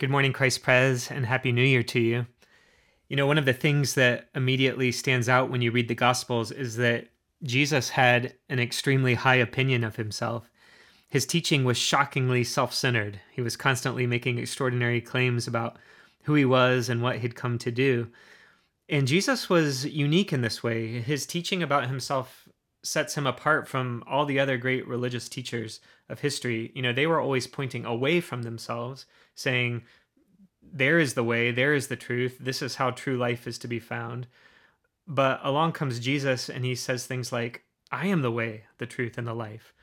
Good morning, Christ Pres, and Happy New Year to you. You know, one of the things that immediately stands out when you read the Gospels is that Jesus had an extremely high opinion of himself. His teaching was shockingly self centered. He was constantly making extraordinary claims about who he was and what he'd come to do. And Jesus was unique in this way. His teaching about himself sets him apart from all the other great religious teachers of history. You know, they were always pointing away from themselves, saying, There is the way, there is the truth, this is how true life is to be found. But along comes Jesus and he says things like, I am the way, the truth, and the life.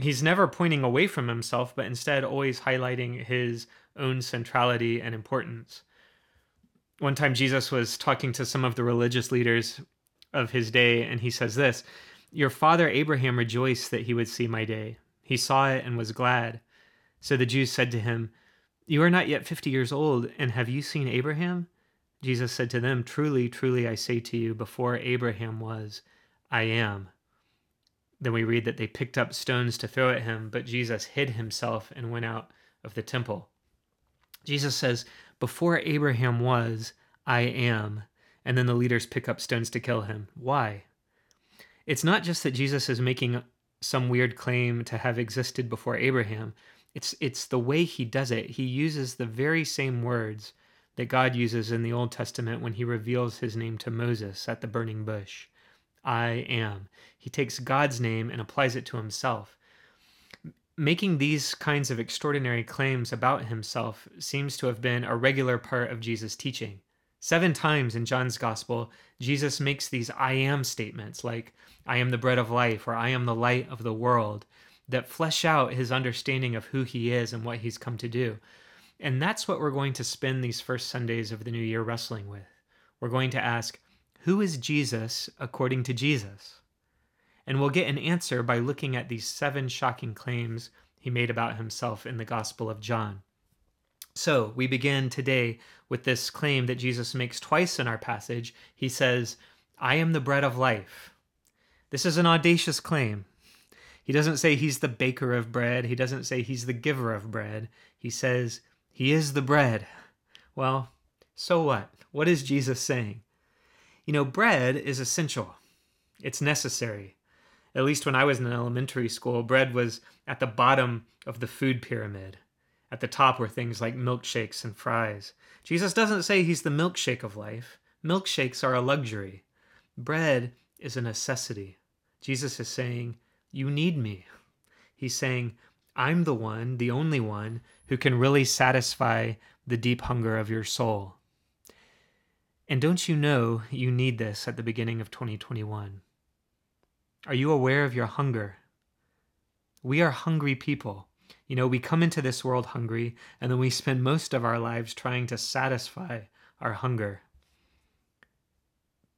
He's never pointing away from himself, but instead always highlighting his own centrality and importance. One time, Jesus was talking to some of the religious leaders of his day, and he says this Your father Abraham rejoiced that he would see my day. He saw it and was glad. So the Jews said to him, You are not yet fifty years old, and have you seen Abraham? Jesus said to them, Truly, truly, I say to you, before Abraham was, I am. Then we read that they picked up stones to throw at him, but Jesus hid himself and went out of the temple. Jesus says, Before Abraham was, I am and then the leaders pick up stones to kill him. Why? It's not just that Jesus is making some weird claim to have existed before Abraham. It's it's the way he does it. He uses the very same words that God uses in the Old Testament when he reveals his name to Moses at the burning bush. I am. He takes God's name and applies it to himself. Making these kinds of extraordinary claims about himself seems to have been a regular part of Jesus' teaching. Seven times in John's gospel, Jesus makes these I am statements like, I am the bread of life, or I am the light of the world, that flesh out his understanding of who he is and what he's come to do. And that's what we're going to spend these first Sundays of the new year wrestling with. We're going to ask, Who is Jesus according to Jesus? And we'll get an answer by looking at these seven shocking claims he made about himself in the Gospel of John. So we begin today with this claim that Jesus makes twice in our passage. He says, I am the bread of life. This is an audacious claim. He doesn't say he's the baker of bread, he doesn't say he's the giver of bread. He says he is the bread. Well, so what? What is Jesus saying? You know, bread is essential, it's necessary. At least when I was in elementary school, bread was at the bottom of the food pyramid. At the top were things like milkshakes and fries. Jesus doesn't say he's the milkshake of life. Milkshakes are a luxury. Bread is a necessity. Jesus is saying, You need me. He's saying, I'm the one, the only one, who can really satisfy the deep hunger of your soul. And don't you know you need this at the beginning of 2021? Are you aware of your hunger? We are hungry people. You know, we come into this world hungry, and then we spend most of our lives trying to satisfy our hunger.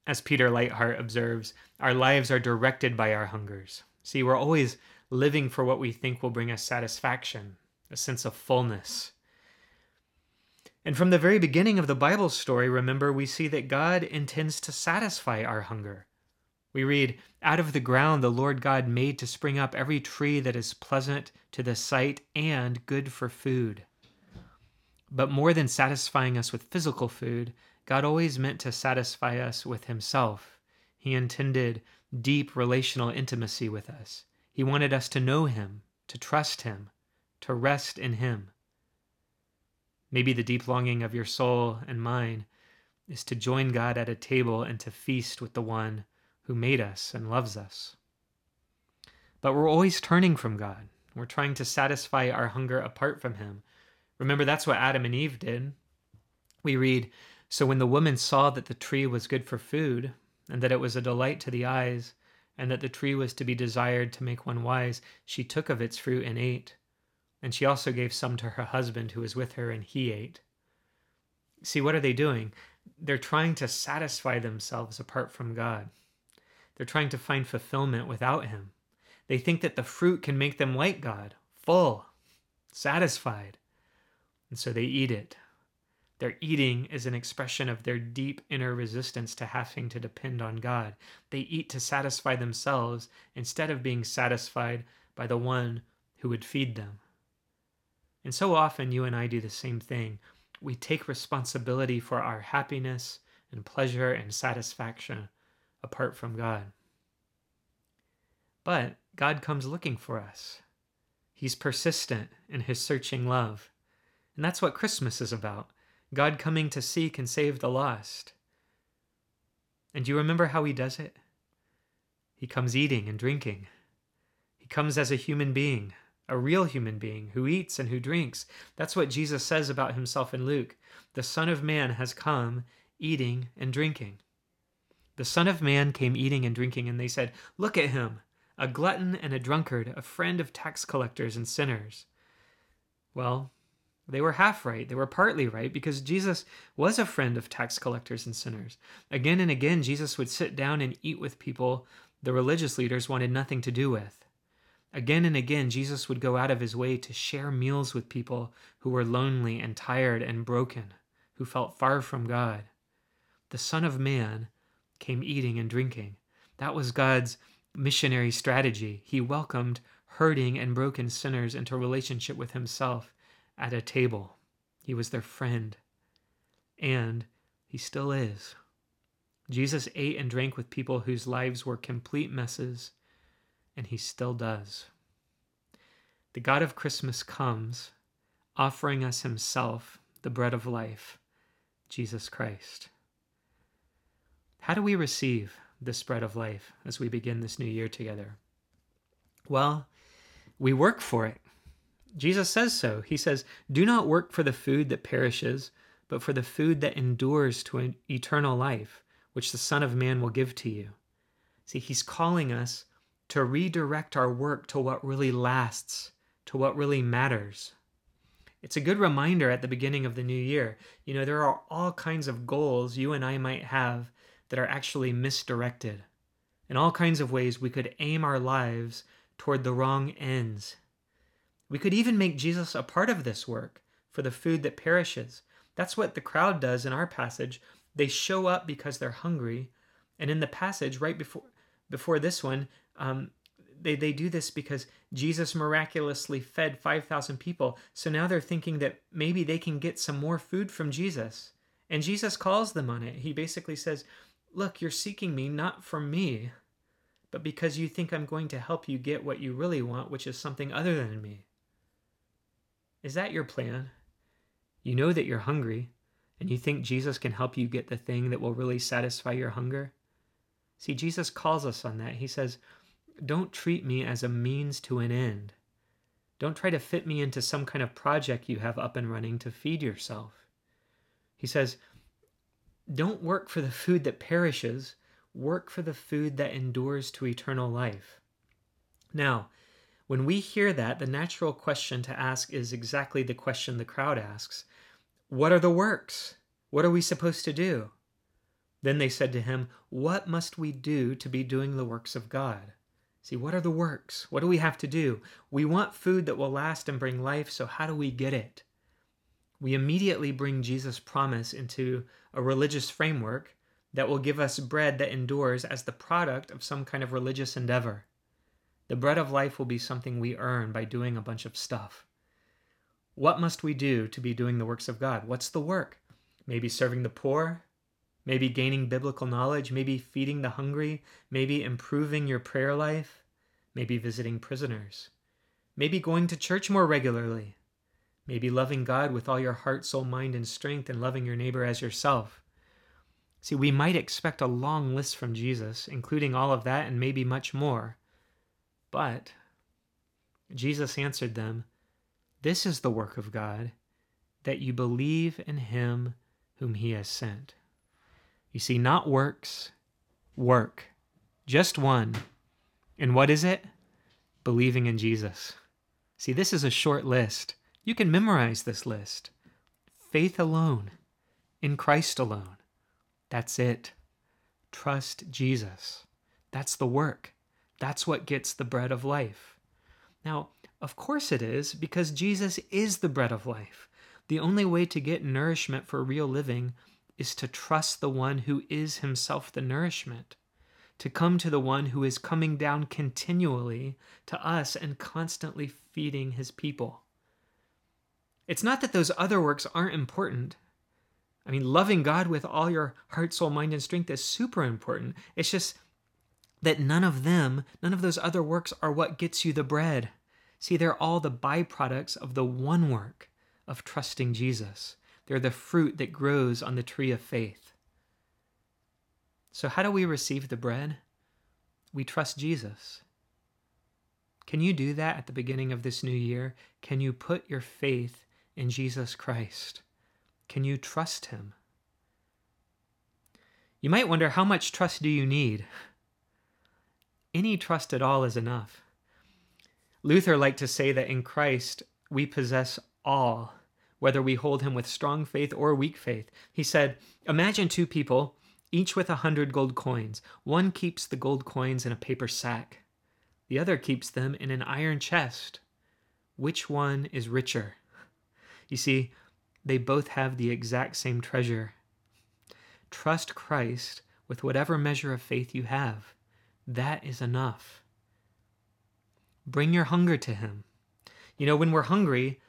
As Peter Leithart observes, our lives are directed by our hungers. See, we're always living for what we think will bring us satisfaction, a sense of fullness. And from the very beginning of the Bible story, remember, we see that God intends to satisfy our hunger. We read, Out of the ground the Lord God made to spring up every tree that is pleasant to the sight and good for food. But more than satisfying us with physical food, God always meant to satisfy us with Himself. He intended deep relational intimacy with us. He wanted us to know Him, to trust Him, to rest in Him. Maybe the deep longing of your soul and mine is to join God at a table and to feast with the one who made us and loves us. But we're always turning from God. We're trying to satisfy our hunger apart from Him. Remember, that's what Adam and Eve did. We read So when the woman saw that the tree was good for food, and that it was a delight to the eyes, and that the tree was to be desired to make one wise, she took of its fruit and ate. And she also gave some to her husband who was with her, and he ate. See, what are they doing? They're trying to satisfy themselves apart from God. They're trying to find fulfillment without Him. They think that the fruit can make them like God, full, satisfied. And so they eat it. Their eating is an expression of their deep inner resistance to having to depend on God. They eat to satisfy themselves instead of being satisfied by the one who would feed them. And so often you and I do the same thing. We take responsibility for our happiness and pleasure and satisfaction apart from God. But God comes looking for us. He's persistent in his searching love. And that's what Christmas is about God coming to seek and save the lost. And do you remember how he does it? He comes eating and drinking. He comes as a human being, a real human being who eats and who drinks. That's what Jesus says about himself in Luke. The Son of Man has come eating and drinking. The Son of Man came eating and drinking, and they said, Look at him, a glutton and a drunkard, a friend of tax collectors and sinners. Well, they were half right. They were partly right because Jesus was a friend of tax collectors and sinners. Again and again, Jesus would sit down and eat with people the religious leaders wanted nothing to do with. Again and again, Jesus would go out of his way to share meals with people who were lonely and tired and broken, who felt far from God. The Son of Man came eating and drinking. That was God's missionary strategy. He welcomed hurting and broken sinners into relationship with himself at a table. He was their friend. And he still is. Jesus ate and drank with people whose lives were complete messes, and he still does. The God of Christmas comes, offering us himself, the bread of life, Jesus Christ. How do we receive this spread of life as we begin this new year together? Well, we work for it. Jesus says so. He says, Do not work for the food that perishes, but for the food that endures to an eternal life, which the Son of Man will give to you. See, he's calling us to redirect our work to what really lasts, to what really matters. It's a good reminder at the beginning of the new year. You know, there are all kinds of goals you and I might have that are actually misdirected. In all kinds of ways, we could aim our lives toward the wrong ends. We could even make Jesus a part of this work for the food that perishes. That's what the crowd does in our passage. They show up because they're hungry. And in the passage right before before this one, um, they, they do this because Jesus miraculously fed 5,000 people. So now they're thinking that maybe they can get some more food from Jesus. And Jesus calls them on it. He basically says, Look, you're seeking me not for me, but because you think I'm going to help you get what you really want, which is something other than me. Is that your plan? You know that you're hungry, and you think Jesus can help you get the thing that will really satisfy your hunger? See, Jesus calls us on that. He says, Don't treat me as a means to an end. Don't try to fit me into some kind of project you have up and running to feed yourself. He says, Don't work for the food that perishes, work for the food that endures to eternal life. Now, when we hear that, the natural question to ask is exactly the question the crowd asks What are the works? What are we supposed to do? Then they said to him, What must we do to be doing the works of God? See, what are the works? What do we have to do? We want food that will last and bring life, so how do we get it? We immediately bring Jesus' promise into a religious framework that will give us bread that endures as the product of some kind of religious endeavor. The bread of life will be something we earn by doing a bunch of stuff. What must we do to be doing the works of God? What's the work? Maybe serving the poor, maybe gaining biblical knowledge, maybe feeding the hungry, maybe improving your prayer life, maybe visiting prisoners, maybe going to church more regularly, maybe loving God with all your heart, soul, mind, and strength, and loving your neighbor as yourself. See, we might expect a long list from Jesus, including all of that and maybe much more. But Jesus answered them, This is the work of God, that you believe in him whom he has sent. You see, not works, work. Just one. And what is it? Believing in Jesus. See, this is a short list. You can memorize this list. Faith alone, in Christ alone. That's it. Trust Jesus. That's the work. That's what gets the bread of life. Now, of course it is, because Jesus is the bread of life. The only way to get nourishment for real living is to trust the one who is himself the nourishment, to come to the one who is coming down continually to us and constantly feeding his people. It's not that those other works aren't important. I mean, loving God with all your heart, soul, mind, and strength is super important. It's just that none of them, none of those other works are what gets you the bread. See, they're all the byproducts of the one work of trusting Jesus. They're the fruit that grows on the tree of faith. So, how do we receive the bread? We trust Jesus. Can you do that at the beginning of this new year? Can you put your faith in Jesus Christ? Can you trust Him? You might wonder how much trust do you need? Any trust at all is enough. Luther liked to say that in Christ we possess all, whether we hold him with strong faith or weak faith. He said, Imagine two people, each with a hundred gold coins. One keeps the gold coins in a paper sack, the other keeps them in an iron chest. Which one is richer? You see, they both have the exact same treasure. Trust Christ with whatever measure of faith you have. That is enough. Bring your hunger to Him. You know, when we're hungry,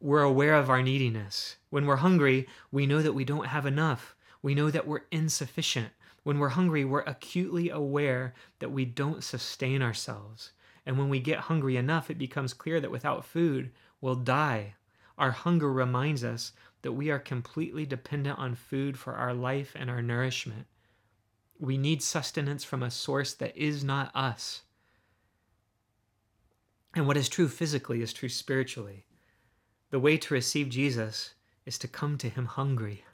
we're aware of our neediness. When we're hungry, we know that we don't have enough. We know that we're insufficient. When we're hungry, we're acutely aware that we don't sustain ourselves. And when we get hungry enough, it becomes clear that without food, we'll die. Our hunger reminds us that we are completely dependent on food for our life and our nourishment. We need sustenance from a source that is not us. And what is true physically is true spiritually. The way to receive Jesus is to come to him hungry,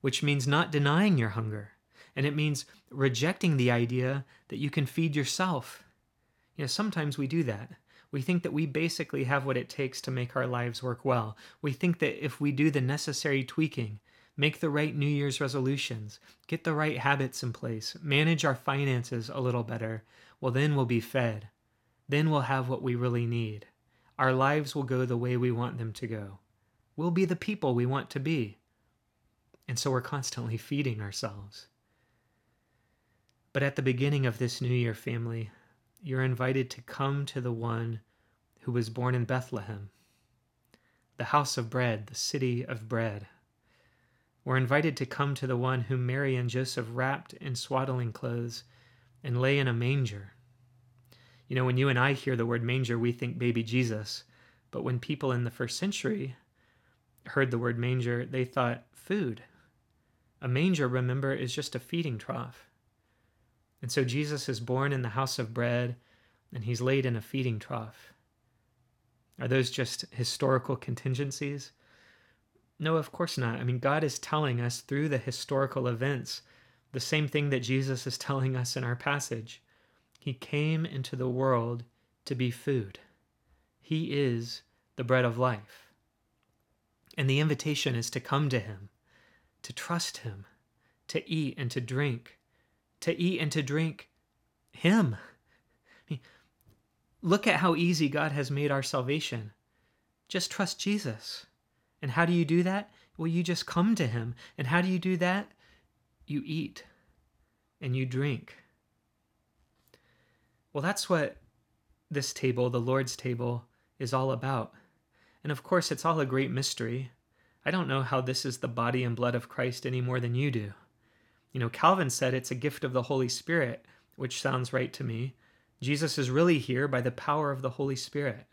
which means not denying your hunger. And it means rejecting the idea that you can feed yourself. You know, sometimes we do that. We think that we basically have what it takes to make our lives work well. We think that if we do the necessary tweaking, make the right New Year's resolutions, get the right habits in place, manage our finances a little better, well, then we'll be fed. Then we'll have what we really need. Our lives will go the way we want them to go. We'll be the people we want to be. And so we're constantly feeding ourselves. But at the beginning of this new year, family, you're invited to come to the one who was born in Bethlehem, the house of bread, the city of bread. We're invited to come to the one whom Mary and Joseph wrapped in swaddling clothes and lay in a manger. You know, when you and I hear the word manger, we think baby Jesus. But when people in the first century heard the word manger, they thought food. A manger, remember, is just a feeding trough. And so Jesus is born in the house of bread and he's laid in a feeding trough. Are those just historical contingencies? No, of course not. I mean, God is telling us through the historical events the same thing that Jesus is telling us in our passage. He came into the world to be food. He is the bread of life. And the invitation is to come to Him, to trust Him, to eat and to drink, to eat and to drink Him. I mean, look at how easy God has made our salvation. Just trust Jesus. And how do you do that? Well, you just come to Him. And how do you do that? You eat and you drink. Well, that's what this table, the Lord's table, is all about. And of course, it's all a great mystery. I don't know how this is the body and blood of Christ any more than you do. You know, Calvin said it's a gift of the Holy Spirit, which sounds right to me. Jesus is really here by the power of the Holy Spirit.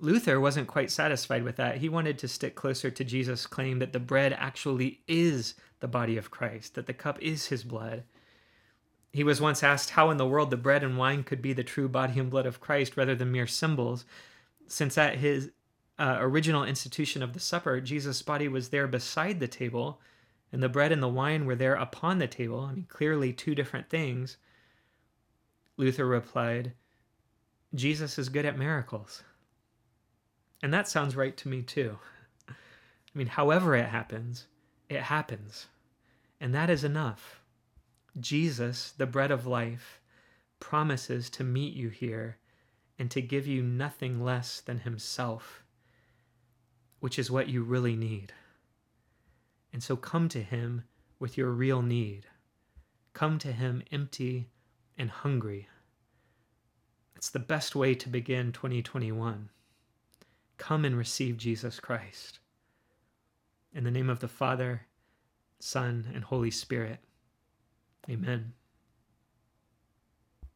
Luther wasn't quite satisfied with that. He wanted to stick closer to Jesus' claim that the bread actually is the body of Christ, that the cup is his blood. He was once asked how in the world the bread and wine could be the true body and blood of Christ rather than mere symbols, since at his uh, original institution of the supper, Jesus' body was there beside the table, and the bread and the wine were there upon the table. I mean, clearly two different things. Luther replied, Jesus is good at miracles. And that sounds right to me too. I mean, however it happens, it happens. And that is enough. Jesus, the bread of life, promises to meet you here and to give you nothing less than Himself, which is what you really need. And so come to Him with your real need. Come to Him empty and hungry. It's the best way to begin 2021. come and receive Jesus Christ. In the name of the Father, Son, and Holy Spirit. Amen.